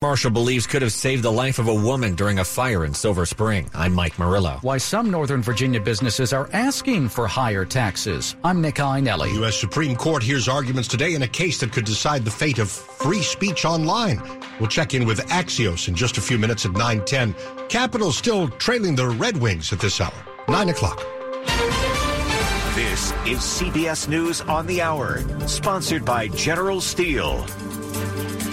Marshall believes could have saved the life of a woman during a fire in Silver Spring. I'm Mike Murillo. Why some Northern Virginia businesses are asking for higher taxes. I'm Nick Iannelli. The U.S. Supreme Court hears arguments today in a case that could decide the fate of free speech online. We'll check in with Axios in just a few minutes at 910. Capitals still trailing the Red Wings at this hour. 9 o'clock. This is CBS News on the Hour, sponsored by General Steel.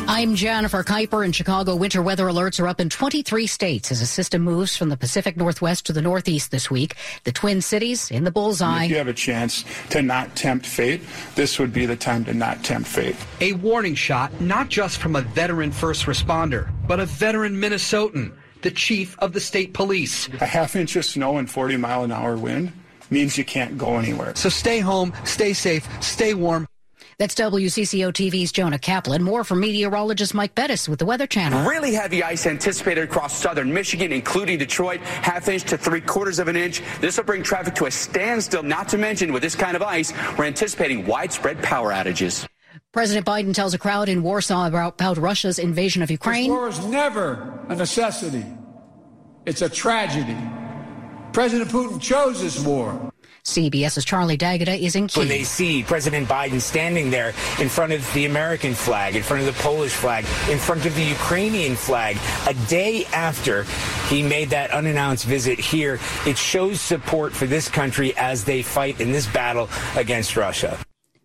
I'm Jennifer Keiper in Chicago. Winter weather alerts are up in 23 states as a system moves from the Pacific Northwest to the Northeast this week. The Twin Cities in the bullseye. If you have a chance to not tempt fate, this would be the time to not tempt fate. A warning shot, not just from a veteran first responder, but a veteran Minnesotan, the chief of the state police. A half inch of snow and 40 mile an hour wind means you can't go anywhere. So stay home, stay safe, stay warm. That's WCCO TV's Jonah Kaplan. More from meteorologist Mike Bettes with the Weather Channel. Really heavy ice anticipated across southern Michigan, including Detroit, half inch to three quarters of an inch. This will bring traffic to a standstill, not to mention with this kind of ice, we're anticipating widespread power outages. President Biden tells a crowd in Warsaw about, about Russia's invasion of Ukraine. This war is never a necessity. It's a tragedy. President Putin chose this war. CBS's Charlie D'Agata is in Kiev. When they see President Biden standing there in front of the American flag, in front of the Polish flag, in front of the Ukrainian flag, a day after he made that unannounced visit here, it shows support for this country as they fight in this battle against Russia.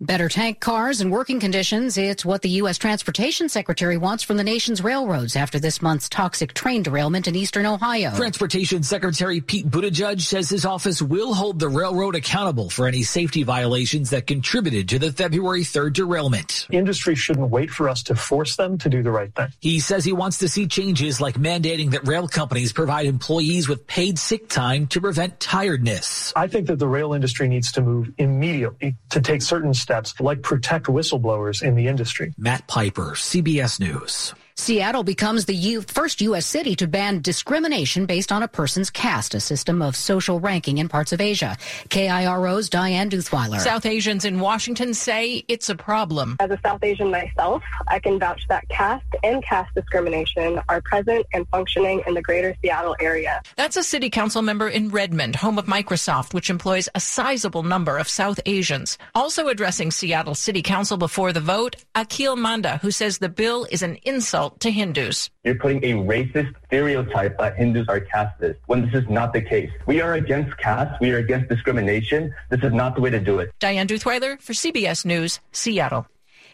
Better tank cars and working conditions. It's what the U.S. Transportation Secretary wants from the nation's railroads after this month's toxic train derailment in eastern Ohio. Transportation Secretary Pete Buttigieg says his office will hold the railroad accountable for any safety violations that contributed to the February 3rd derailment. Industry shouldn't wait for us to force them to do the right thing. He says he wants to see changes like mandating that rail companies provide employees with paid sick time to prevent tiredness. I think that the rail industry needs to move immediately to take certain steps steps like protect whistleblowers in the industry. Matt Piper, CBS News. Seattle becomes the U- first U.S. city to ban discrimination based on a person's caste, a system of social ranking in parts of Asia. KIRO's Diane Duthweiler. South Asians in Washington say it's a problem. As a South Asian myself, I can vouch that caste and caste discrimination are present and functioning in the greater Seattle area. That's a city council member in Redmond, home of Microsoft, which employs a sizable number of South Asians. Also addressing Seattle City Council before the vote, Akhil Manda, who says the bill is an insult to Hindus. You're putting a racist stereotype that Hindus are casteist when this is not the case. We are against caste. We are against discrimination. This is not the way to do it. Diane Duthweiler for CBS News, Seattle.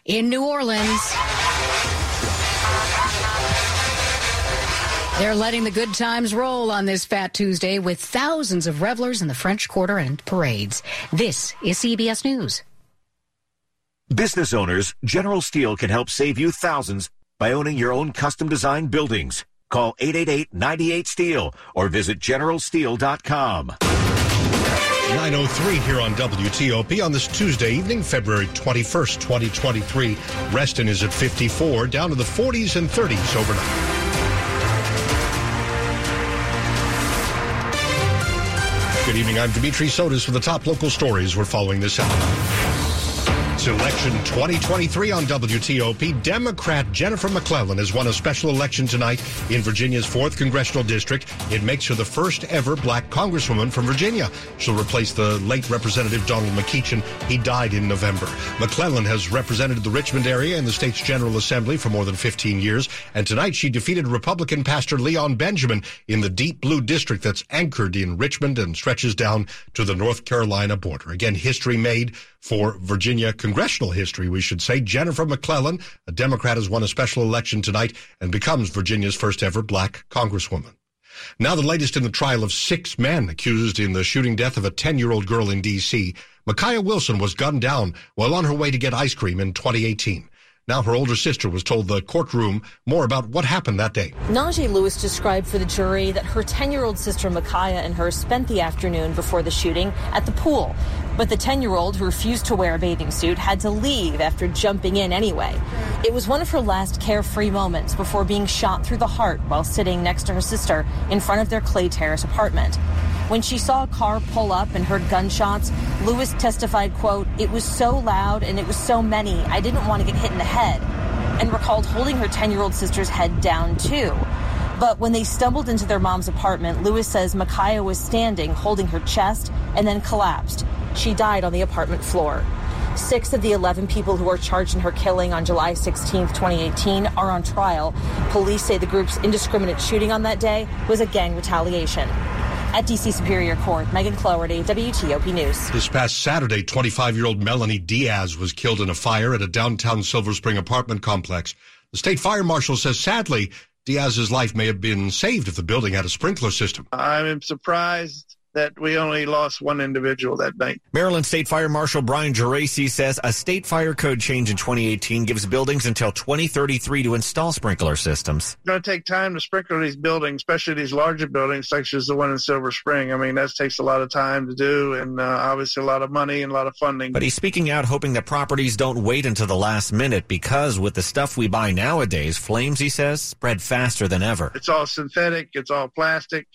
In New Orleans. They're letting the good times roll on this Fat Tuesday with thousands of revelers in the French Quarter and parades. This is CBS News. Business owners, General Steel can help save you thousands by owning your own custom designed buildings. Call 888-98-STEEL or visit generalsteel.com. 903 here on WTOP on this Tuesday evening, February 21st, 2023. Reston is at 54, down to the 40s and 30s overnight. Good evening. I'm Dimitri Sotis for the top local stories we're following this hour. It's election 2023 on WTOP. Democrat Jennifer McClellan has won a special election tonight in Virginia's 4th Congressional District. It makes her the first ever black congresswoman from Virginia. She'll replace the late Representative Donald McEachin. He died in November. McClellan has represented the Richmond area in the state's General Assembly for more than 15 years, and tonight she defeated Republican Pastor Leon Benjamin in the deep blue district that's anchored in Richmond and stretches down to the North Carolina border. Again, history made for Virginia congressional history, we should say. Jennifer McClellan, a Democrat, has won a special election tonight and becomes Virginia's first ever black congresswoman. Now the latest in the trial of six men accused in the shooting death of a 10-year-old girl in D.C. Makiyah Wilson was gunned down while on her way to get ice cream in 2018. Now her older sister was told the courtroom more about what happened that day. Najee Lewis described for the jury that her 10-year-old sister Makiyah and her spent the afternoon before the shooting at the pool. But the 10-year-old who refused to wear a bathing suit had to leave after jumping in anyway. It was one of her last carefree moments before being shot through the heart while sitting next to her sister in front of their Clay Terrace apartment. When she saw a car pull up and heard gunshots, Lewis testified, quote, it was so loud and it was so many, I didn't want to get hit in the head, and recalled holding her 10-year-old sister's head down, too. But when they stumbled into their mom's apartment, Lewis says Makiyah was standing, holding her chest, and then collapsed. She died on the apartment floor. Six of the 11 people who were charged in her killing on July 16, 2018, are on trial. Police say the group's indiscriminate shooting on that day was a gang retaliation. At DC Superior Court, Megan Cloherty, WTOP News. This past Saturday, 25 year old Melanie Diaz was killed in a fire at a downtown Silver Spring apartment complex. The state fire marshal says sadly, Diaz's life may have been saved if the building had a sprinkler system. I'm surprised that we only lost one individual that night. Maryland State Fire Marshal Brian Geraghty says a state fire code change in 2018 gives buildings until 2033 to install sprinkler systems. It's going to take time to sprinkle these buildings, especially these larger buildings, such as the one in Silver Spring. I mean, that takes a lot of time to do and uh, obviously a lot of money and a lot of funding. But he's speaking out, hoping that properties don't wait until the last minute because with the stuff we buy nowadays, flames, he says, spread faster than ever. It's all synthetic, it's all plastic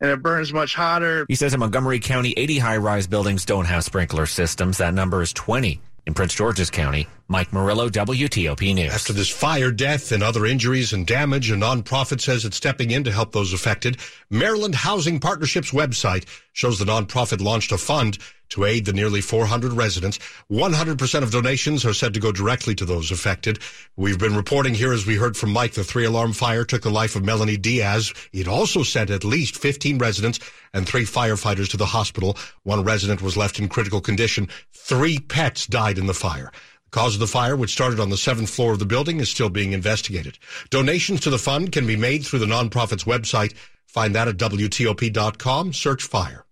and it burns much hotter. He says in Montgomery County, 80 high rise buildings don't have sprinkler systems. That number is 20 in Prince George's County. Mike Murillo, WTOP News. After this fire, death, and other injuries and damage, a nonprofit says it's stepping in to help those affected. Maryland Housing Partnership's website shows the nonprofit launched a fund to aid the nearly 400 residents. 100% of donations are said to go directly to those affected. We've been reporting here, as we heard from Mike, the three alarm fire took the life of Melanie Diaz. It also sent at least 15 residents and three firefighters to the hospital. One resident was left in critical condition. Three pets died in the fire. The cause of the fire, which started on the seventh floor of the building, is still being investigated. Donations to the fund can be made through the nonprofit's website. Find that at WTOP.com. Search fire.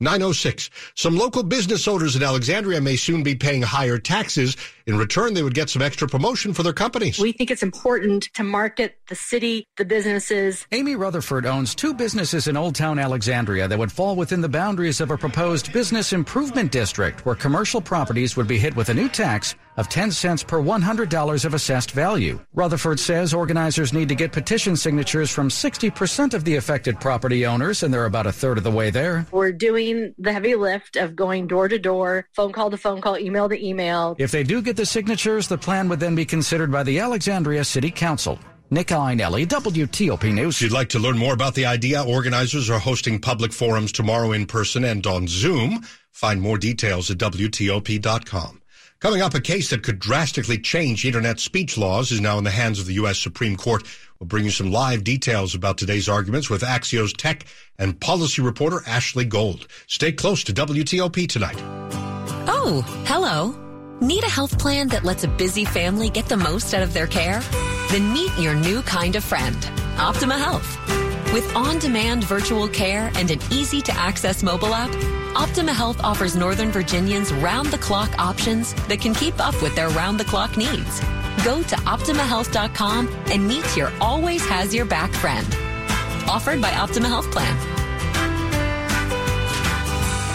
906. Some local business owners in Alexandria may soon be paying higher taxes. In return, they would get some extra promotion for their companies. We think it's important to market the city, the businesses. Amy Rutherford owns two businesses in Old Town Alexandria that would fall within the boundaries of a proposed business improvement district where commercial properties would be hit with a new tax of 10 cents per $100 of assessed value. Rutherford says organizers need to get petition signatures from 60% of the affected property owners, and they're about a third of the way there. We're doing the heavy lift of going door to door, phone call to phone call, email to email. If they do get the signatures, the plan would then be considered by the Alexandria City Council. Nick Iannelli, WTOP News. If you'd like to learn more about the idea, organizers are hosting public forums tomorrow in person and on Zoom. Find more details at WTOP.com. Coming up, a case that could drastically change internet speech laws is now in the hands of the U.S. Supreme Court. We'll bring you some live details about today's arguments with Axios tech and policy reporter Ashley Gold. Stay close to WTOP tonight. Oh, hello. Need a health plan that lets a busy family get the most out of their care? Then meet your new kind of friend, Optima Health. With on-demand virtual care and an easy-to-access mobile app, Optima Health offers Northern Virginians round-the-clock options that can keep up with their round-the-clock needs. Go to OptimaHealth.com and meet your always has your back friend. Offered by Optima Health Plan.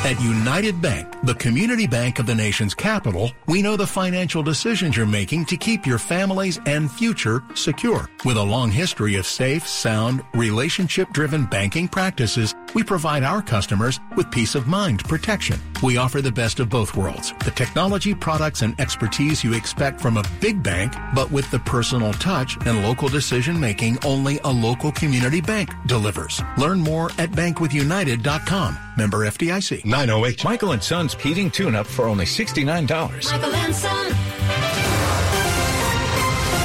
At United Bank, the community bank of the nation's capital, we know the financial decisions you're making to keep your families and future secure. With a long history of safe, sound, relationship-driven banking practices, we provide our customers with peace of mind protection. We offer the best of both worlds, the technology, products, and expertise you expect from a big bank, but with the personal touch and local decision making only a local community bank delivers. Learn more at bankwithunited.com. Member FDIC. 908. Michael and Son's heating tune-up for only $69. Michael and Son.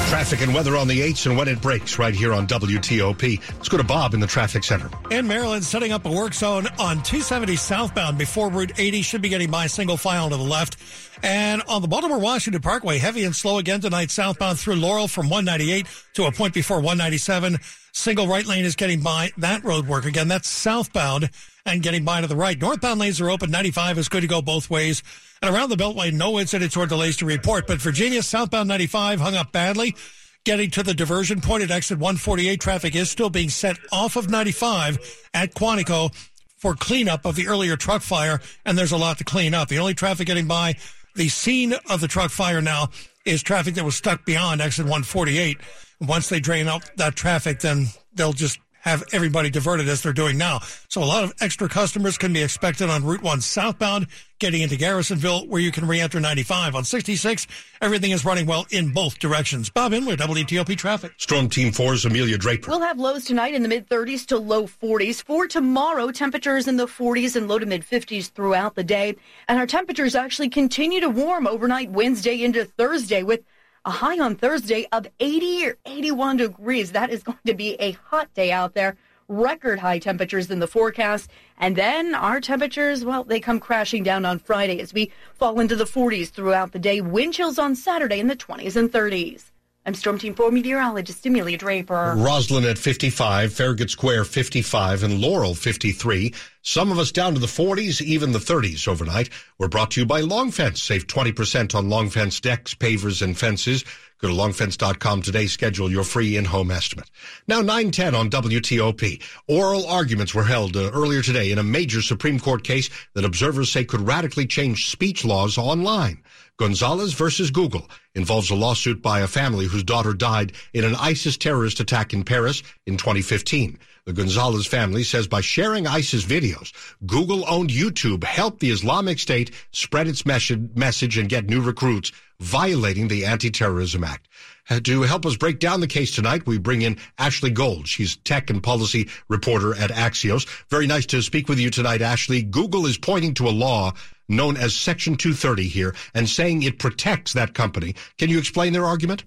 Traffic and weather on the 8s and when it breaks right here on WTOP. Let's go to Bob in the traffic center. In Maryland, setting up a work zone on 270 southbound before Route 80 should be getting by single file to the left. And on the Baltimore Washington Parkway, heavy and slow again tonight southbound through Laurel from 198 to a point before 197. Single right lane is getting by that road work again. That's southbound and getting by to the right. Northbound lanes are open. 95 is good to go both ways. And around the Beltway, no incidents or delays to report. But Virginia southbound 95 hung up badly. Getting to the diversion point at exit 148, traffic is still being sent off of 95 at Quantico for cleanup of the earlier truck fire. And there's a lot to clean up. The only traffic getting by the scene of the truck fire now is traffic that was stuck beyond exit 148. Once they drain out that traffic, then they'll just have everybody diverted as they're doing now. So a lot of extra customers can be expected on Route 1 southbound, getting into Garrisonville, where you can re-enter 95. On 66, everything is running well in both directions. Bob Inman, WTOP Traffic. Storm Team 4's Amelia Draper. We'll have lows tonight in the mid 30s to low 40s. For tomorrow, temperatures in the 40s and low to mid 50s throughout the day. And our temperatures actually continue to warm overnight Wednesday into Thursday with a high on Thursday of 80 or 81 degrees. That is going to be a hot day out there. Record high temperatures in the forecast. And then our temperatures, well, they come crashing down on Friday as we fall into the 40s throughout the day. Wind chills on Saturday in the 20s and 30s. I'm Storm Team 4 meteorologist Amelia Draper. Rosslyn at 55, Farragut Square 55, and Laurel 53. Some of us down to the 40s, even the 30s overnight. We're brought to you by Long Fence. Save 20% on Long Fence decks, pavers, and fences. Go to longfence.com today. Schedule your free in-home estimate. Now 910 on WTOP. Oral arguments were held uh, earlier today in a major Supreme Court case that observers say could radically change speech laws online. Gonzalez versus Google involves a lawsuit by a family whose daughter died in an ISIS terrorist attack in Paris in 2015. The Gonzalez family says by sharing ISIS videos, Google owned YouTube helped the Islamic State spread its message and get new recruits, violating the Anti-Terrorism Act. Uh, to help us break down the case tonight, we bring in Ashley Gold. She's tech and policy reporter at Axios. Very nice to speak with you tonight, Ashley. Google is pointing to a law known as Section 230 here and saying it protects that company. Can you explain their argument?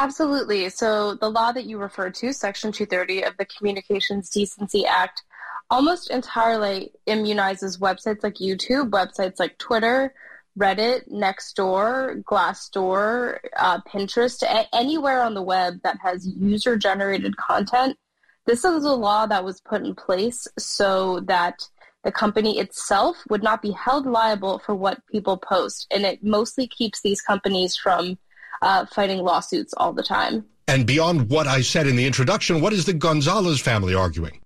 Absolutely. So, the law that you referred to, Section 230 of the Communications Decency Act, almost entirely immunizes websites like YouTube, websites like Twitter, Reddit, Nextdoor, Glassdoor, uh, Pinterest, a- anywhere on the web that has user generated content. This is a law that was put in place so that the company itself would not be held liable for what people post. And it mostly keeps these companies from uh, fighting lawsuits all the time. And beyond what I said in the introduction, what is the Gonzalez family arguing?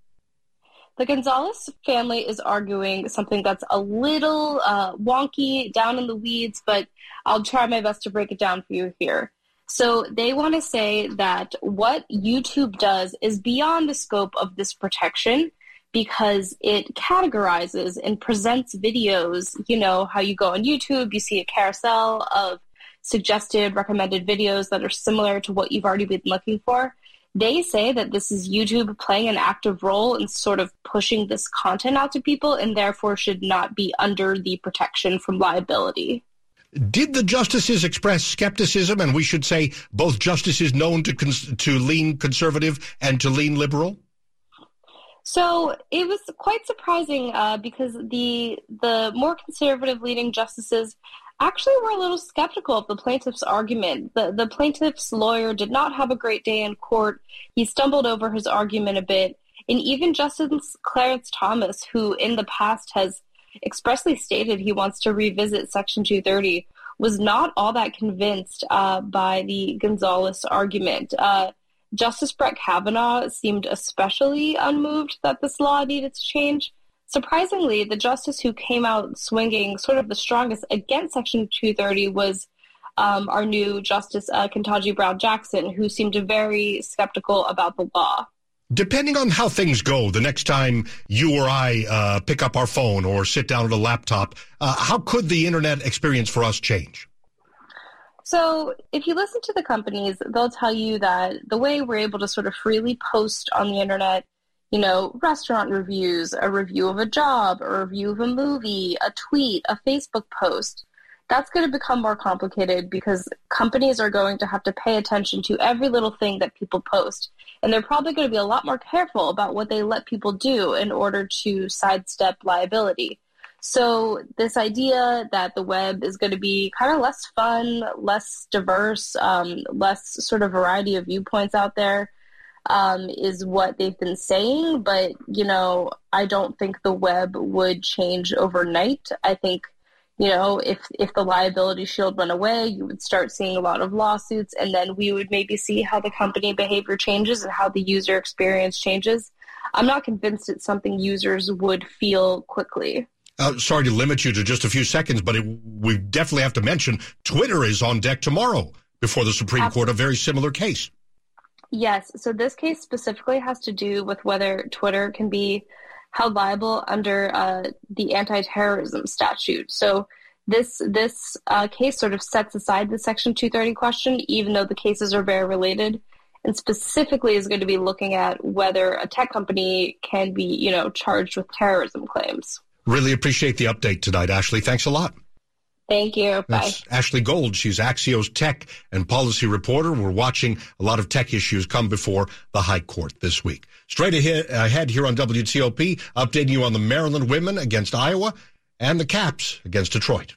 The Gonzalez family is arguing something that's a little uh, wonky, down in the weeds, but I'll try my best to break it down for you here. So they want to say that what YouTube does is beyond the scope of this protection because it categorizes and presents videos. You know, how you go on YouTube, you see a carousel of suggested recommended videos that are similar to what you've already been looking for. They say that this is YouTube playing an active role in sort of pushing this content out to people and therefore should not be under the protection from liability. Did the justices express skepticism, and we should say both justices known to cons- to lean conservative and to lean liberal? So it was quite surprising uh, because the the more conservative leading justices actually we were a little skeptical of the plaintiff's argument. The the plaintiff's lawyer did not have a great day in court. He stumbled over his argument a bit, and even Justice Clarence Thomas, who in the past has expressly stated he wants to revisit Section 230, was not all that convinced uh, by the Gonzalez argument. Uh, Justice Brett Kavanaugh seemed especially unmoved that this law needed to change. Surprisingly, the justice who came out swinging sort of the strongest against Section 230 was um, our new Justice uh, Ketanji Brown Jackson, who seemed very skeptical about the law. Depending on how things go, the next time you or I uh, pick up our phone or sit down at a laptop, uh, how could the internet experience for us change? So, if you listen to the companies, they'll tell you that the way we're able to sort of freely post on the internet, you know, restaurant reviews, a review of a job, a review of a movie, a tweet, a Facebook post, that's going to become more complicated because companies are going to have to pay attention to every little thing that people post. And they're probably going to be a lot more careful about what they let people do in order to sidestep liability. So this idea that the web is going to be kind of less fun, less diverse, um, less sort of variety of viewpoints out there um, is what they've been saying. But you know, I don't think the web would change overnight. I think you know if if the liability shield went away, you would start seeing a lot of lawsuits, and then we would maybe see how the company behavior changes and how the user experience changes. I'm not convinced it's something users would feel quickly. Uh, sorry to limit you to just a few seconds, but it, we definitely have to mention Twitter is on deck tomorrow before the Supreme Absolutely. Court, a very similar case. Yes. So this case specifically has to do with whether Twitter can be held liable under uh, the anti-terrorism statute. So this this uh, case sort of sets aside the Section 230 question, even though the cases are very related, and specifically is going to be looking at whether a tech company can be, you know, charged with terrorism claims. Really appreciate the update tonight, Ashley. Thanks a lot. Thank you. Bye. That's Ashley Gold. She's Axios tech and policy reporter. We're watching a lot of tech issues come before the High Court this week. Straight ahead, ahead here on WTOP, updating you on the Maryland women against Iowa and the Caps against Detroit.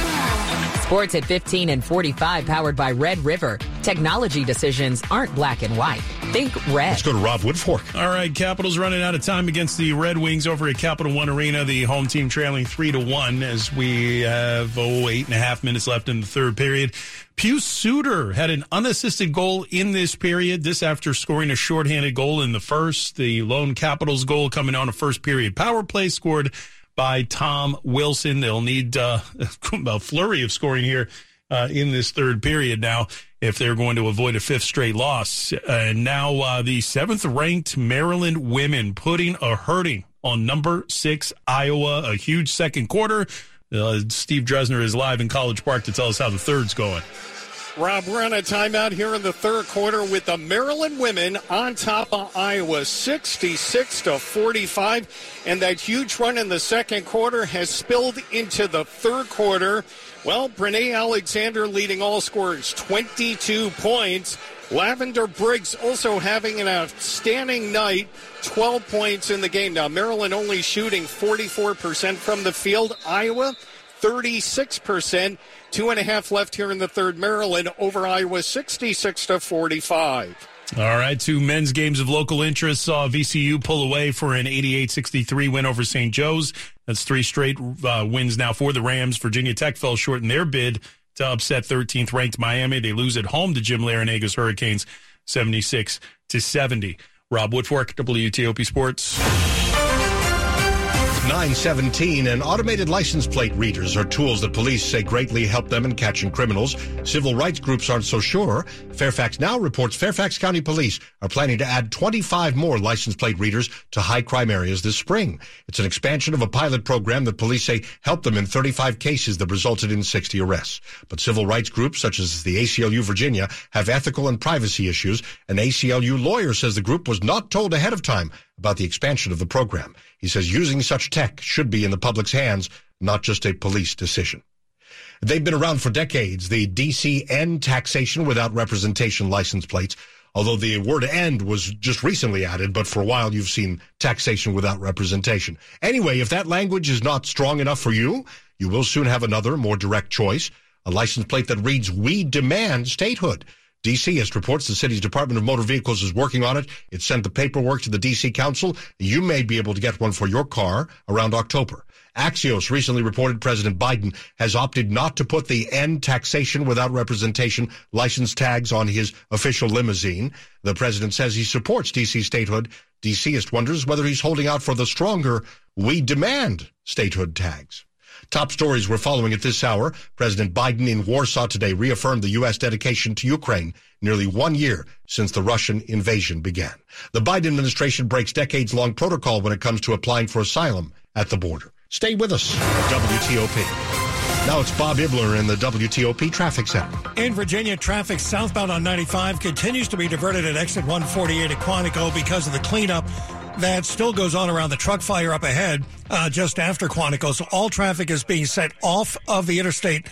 Sports at 15 and 45 powered by Red River. Technology decisions aren't black and white. Think red. Let's go to Rob Woodfork. All right, Capitals running out of time against the Red Wings over at Capital One Arena. The home team trailing three to one as we have oh eight and a half minutes left in the third period. Pius Suter had an unassisted goal in this period. This after scoring a shorthanded goal in the first. The lone Capitals goal coming on a first period power play scored by Tom Wilson. They'll need uh, a flurry of scoring here uh, in this third period now if they're going to avoid a fifth straight loss. And now uh, the seventh ranked Maryland women putting a hurting on number six Iowa. A huge second quarter. Uh, Steve Dresner is live in College Park to tell us how the third's going. Rob, we're on a timeout here in the third quarter with the Maryland women on top of Iowa, 66 to 45. And that huge run in the second quarter has spilled into the third quarter. Well, Brinae Alexander leading all scorers, 22 points. Lavender Briggs also having an outstanding night, 12 points in the game. Now, Maryland only shooting 44% from the field. Iowa, 36%. Two and a half left here in the third. Maryland over Iowa 66 to 45. All right, two men's games of local interest saw VCU pull away for an 88-63 win over St. Joe's. That's three straight uh, wins now for the Rams. Virginia Tech fell short in their bid to upset 13th ranked Miami. They lose at home to Jim Larranaga's Hurricanes 76 to 70. Rob Woodfork, WTOP Sports. 917 and automated license plate readers are tools that police say greatly help them in catching criminals. Civil rights groups aren't so sure. Fairfax Now reports Fairfax County Police are planning to add 25 more license plate readers to high crime areas this spring. It's an expansion of a pilot program that police say helped them in 35 cases that resulted in 60 arrests. But civil rights groups such as the ACLU Virginia have ethical and privacy issues. An ACLU lawyer says the group was not told ahead of time about the expansion of the program. He says using such tech should be in the public's hands, not just a police decision. They've been around for decades, the DC end taxation without representation license plates. Although the word end was just recently added, but for a while you've seen taxation without representation. Anyway, if that language is not strong enough for you, you will soon have another, more direct choice. A license plate that reads, we demand statehood. DCist reports the city's Department of Motor Vehicles is working on it. It sent the paperwork to the DC Council. You may be able to get one for your car around October. Axios recently reported President Biden has opted not to put the end taxation without representation license tags on his official limousine. The president says he supports DC statehood. DCist wonders whether he's holding out for the stronger we demand statehood tags. Top stories we're following at this hour. President Biden in Warsaw today reaffirmed the U.S. dedication to Ukraine nearly one year since the Russian invasion began. The Biden administration breaks decades long protocol when it comes to applying for asylum at the border. Stay with us WTOP. Now it's Bob Inman in the WTOP Traffic Center. In Virginia, traffic southbound on 95 continues to be diverted at exit 148 at Quantico because of the cleanup that still goes on around the truck fire up ahead uh, just after Quantico. So all traffic is being set off of the interstate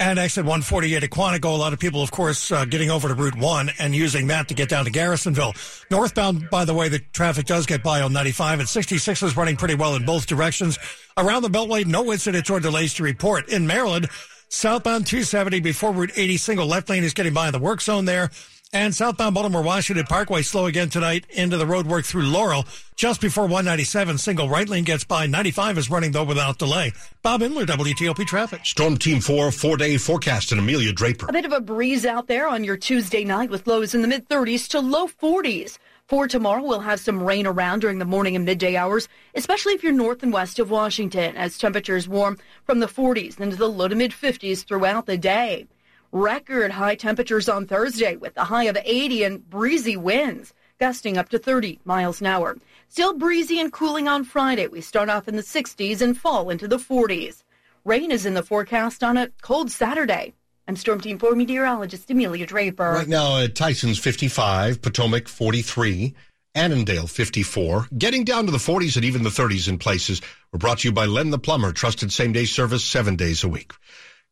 and exit 148 at Quantico. A lot of people, of course, uh, getting over to Route 1 and using that to get down to Garrisonville. Northbound, by the way, the traffic does get by on 95 and 66 is running pretty well in both directions. Around the Beltway, no incidents or delays to report. In Maryland, southbound 270 before Route 80 single left lane is getting by in the work zone there And southbound Baltimore Washington Parkway slow again tonight into the road work through Laurel. Just before 197, single right lane gets by. 95 is running though without delay. Bob Inman, WTOP traffic. Storm Team 4 four day forecast and Amelia Draper. A bit of a breeze out there on your Tuesday night with lows in the mid 30s to low 40s. For tomorrow, we'll have some rain around during the morning and midday hours, especially if you're north and west of Washington, as temperatures warm from the 40s into the low to mid 50s throughout the day. Record high temperatures on Thursday with a high of 80 and breezy winds, gusting up to 30 miles an hour. Still breezy and cooling on Friday. We start off in the 60s and fall into the 40s. Rain is in the forecast on a cold Saturday. I'm Storm Team 4 meteorologist Amelia Draper. Right now, uh, Tyson's 55, Potomac 43, Annandale 54, getting down to the 40s and even the 30s in places. We're brought to you by Len the Plumber, trusted same day service seven days a week.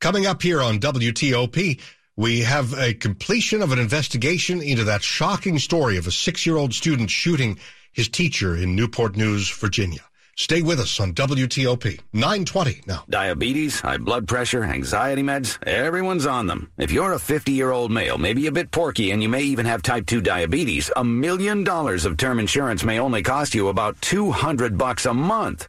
Coming up here on WTOP, we have a completion of an investigation into that shocking story of a six year old student shooting his teacher in Newport News, Virginia. Stay with us on WTOP 920 now. Diabetes, high blood pressure, anxiety meds, everyone's on them. If you're a 50 year old male, maybe a bit porky, and you may even have type 2 diabetes, a million dollars of term insurance may only cost you about 200 bucks a month.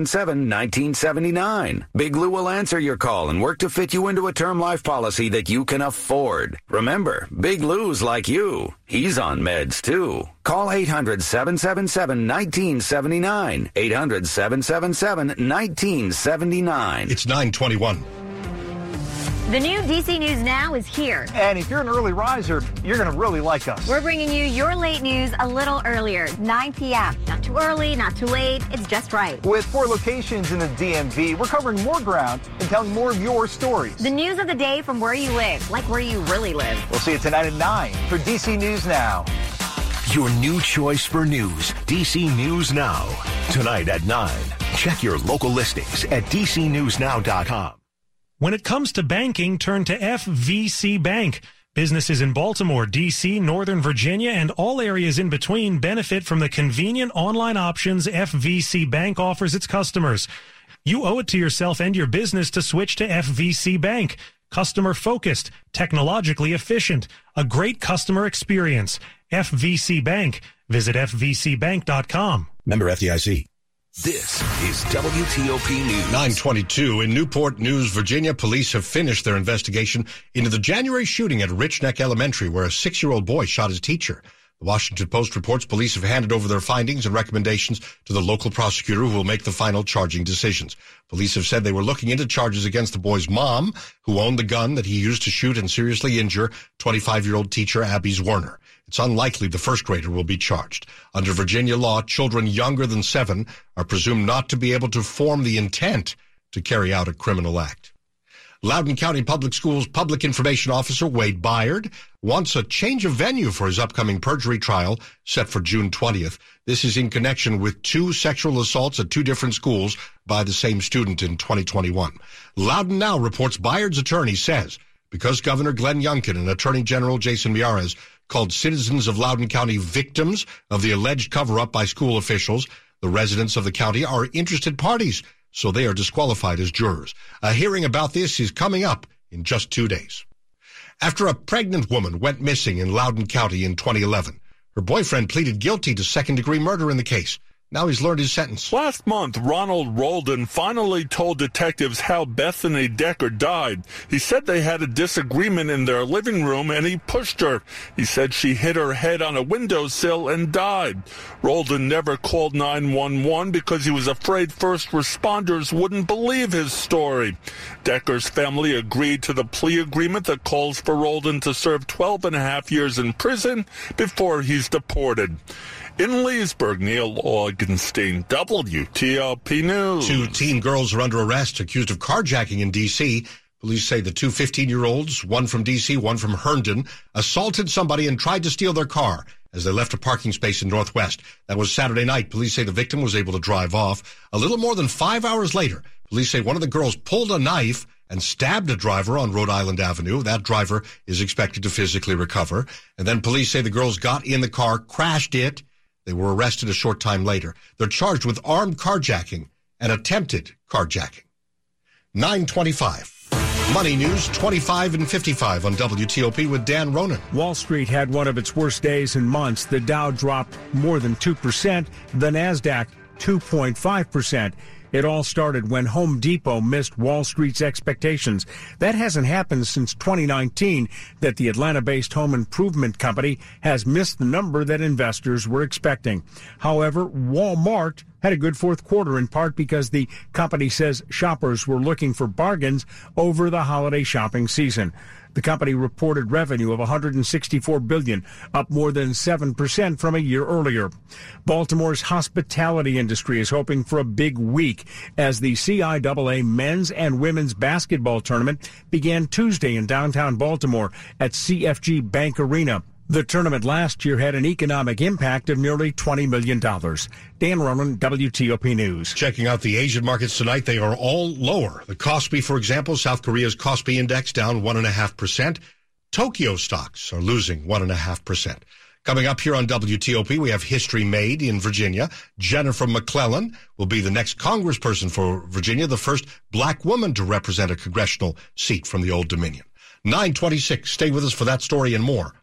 1979. Big Lou will answer your call and work to fit you into a term life policy that you can afford. Remember, Big Lou's like you. He's on meds too. Call 800 777 1979. 800 777 1979. It's 921. The new DC News Now is here. And if you're an early riser, you're going to really like us. We're bringing you your late news a little earlier, 9 p.m. Not too early, not too late. It's just right. With four locations in the DMV, we're covering more ground and telling more of your stories. The news of the day from where you live, like where you really live. We'll see you tonight at 9 for DC News Now. Your new choice for news, DC News Now. Tonight at 9. Check your local listings at dcnewsnow.com. When it comes to banking, turn to FVC Bank. Businesses in Baltimore, D.C., Northern Virginia, and all areas in between benefit from the convenient online options FVC Bank offers its customers. You owe it to yourself and your business to switch to FVC Bank. Customer focused, technologically efficient, a great customer experience. FVC Bank. Visit FVCbank.com. Member FDIC. This is WTOP News. 922 in Newport News, Virginia. Police have finished their investigation into the January shooting at Rich Neck Elementary, where a six-year-old boy shot his teacher. The Washington Post reports police have handed over their findings and recommendations to the local prosecutor who will make the final charging decisions. Police have said they were looking into charges against the boy's mom, who owned the gun that he used to shoot and seriously injure 25-year-old teacher Abby Zwerner. It's unlikely the first grader will be charged. Under Virginia law, children younger than seven are presumed not to be able to form the intent to carry out a criminal act. Loudoun County Public Schools Public Information Officer Wade Byard wants a change of venue for his upcoming perjury trial set for June 20th. This is in connection with two sexual assaults at two different schools by the same student in 2021. Loudoun Now reports Byard's attorney says because Governor Glenn Youngkin and Attorney General Jason Miyares called citizens of Loudoun County victims of the alleged cover up by school officials. The residents of the county are interested parties, so they are disqualified as jurors. A hearing about this is coming up in just two days. After a pregnant woman went missing in Loudoun County in 2011, her boyfriend pleaded guilty to second degree murder in the case. Now he's learned his sentence. Last month, Ronald Roldan finally told detectives how Bethany Decker died. He said they had a disagreement in their living room and he pushed her. He said she hit her head on a windowsill and died. Roldan never called 911 because he was afraid first responders wouldn't believe his story. Decker's family agreed to the plea agreement that calls for Roldan to serve 12 and a half years in prison before he's deported. In Leesburg, Neil Augenstein, WTOP News. Two teen girls are under arrest accused of carjacking in D.C. Police say the two 15 year olds, one from D.C., one from Herndon, assaulted somebody and tried to steal their car as they left a parking space in Northwest. That was Saturday night. Police say the victim was able to drive off. A little more than five hours later, police say one of the girls pulled a knife and stabbed a driver on Rhode Island Avenue. That driver is expected to physically recover. And then police say the girls got in the car, crashed it. They were arrested a short time later. They're charged with armed carjacking and attempted carjacking. 925. Money News 25 and 55 on WTOP with Dan Ronan. Wall Street had one of its worst days in months. The Dow dropped more than 2%, the NASDAQ 2.5%. It all started when Home Depot missed Wall Street's expectations. That hasn't happened since 2019 that the Atlanta-based home improvement company has missed the number that investors were expecting. However, Walmart had a good fourth quarter in part because the company says shoppers were looking for bargains over the holiday shopping season. The company reported revenue of 164 billion, up more than 7% from a year earlier. Baltimore's hospitality industry is hoping for a big week as the CIAA men's and women's basketball tournament began Tuesday in downtown Baltimore at CFG Bank Arena. The tournament last year had an economic impact of nearly $20 million. Dan Ronan, WTOP News. Checking out the Asian markets tonight, they are all lower. The Kospi, for example, South Korea's Kospi index down 1.5%. Tokyo stocks are losing 1.5%. Coming up here on WTOP, we have History Made in Virginia. Jennifer McClellan will be the next congressperson for Virginia, the first black woman to represent a congressional seat from the Old Dominion. 926. Stay with us for that story and more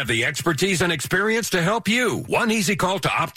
have the expertise and experience to help you. One easy call to Optima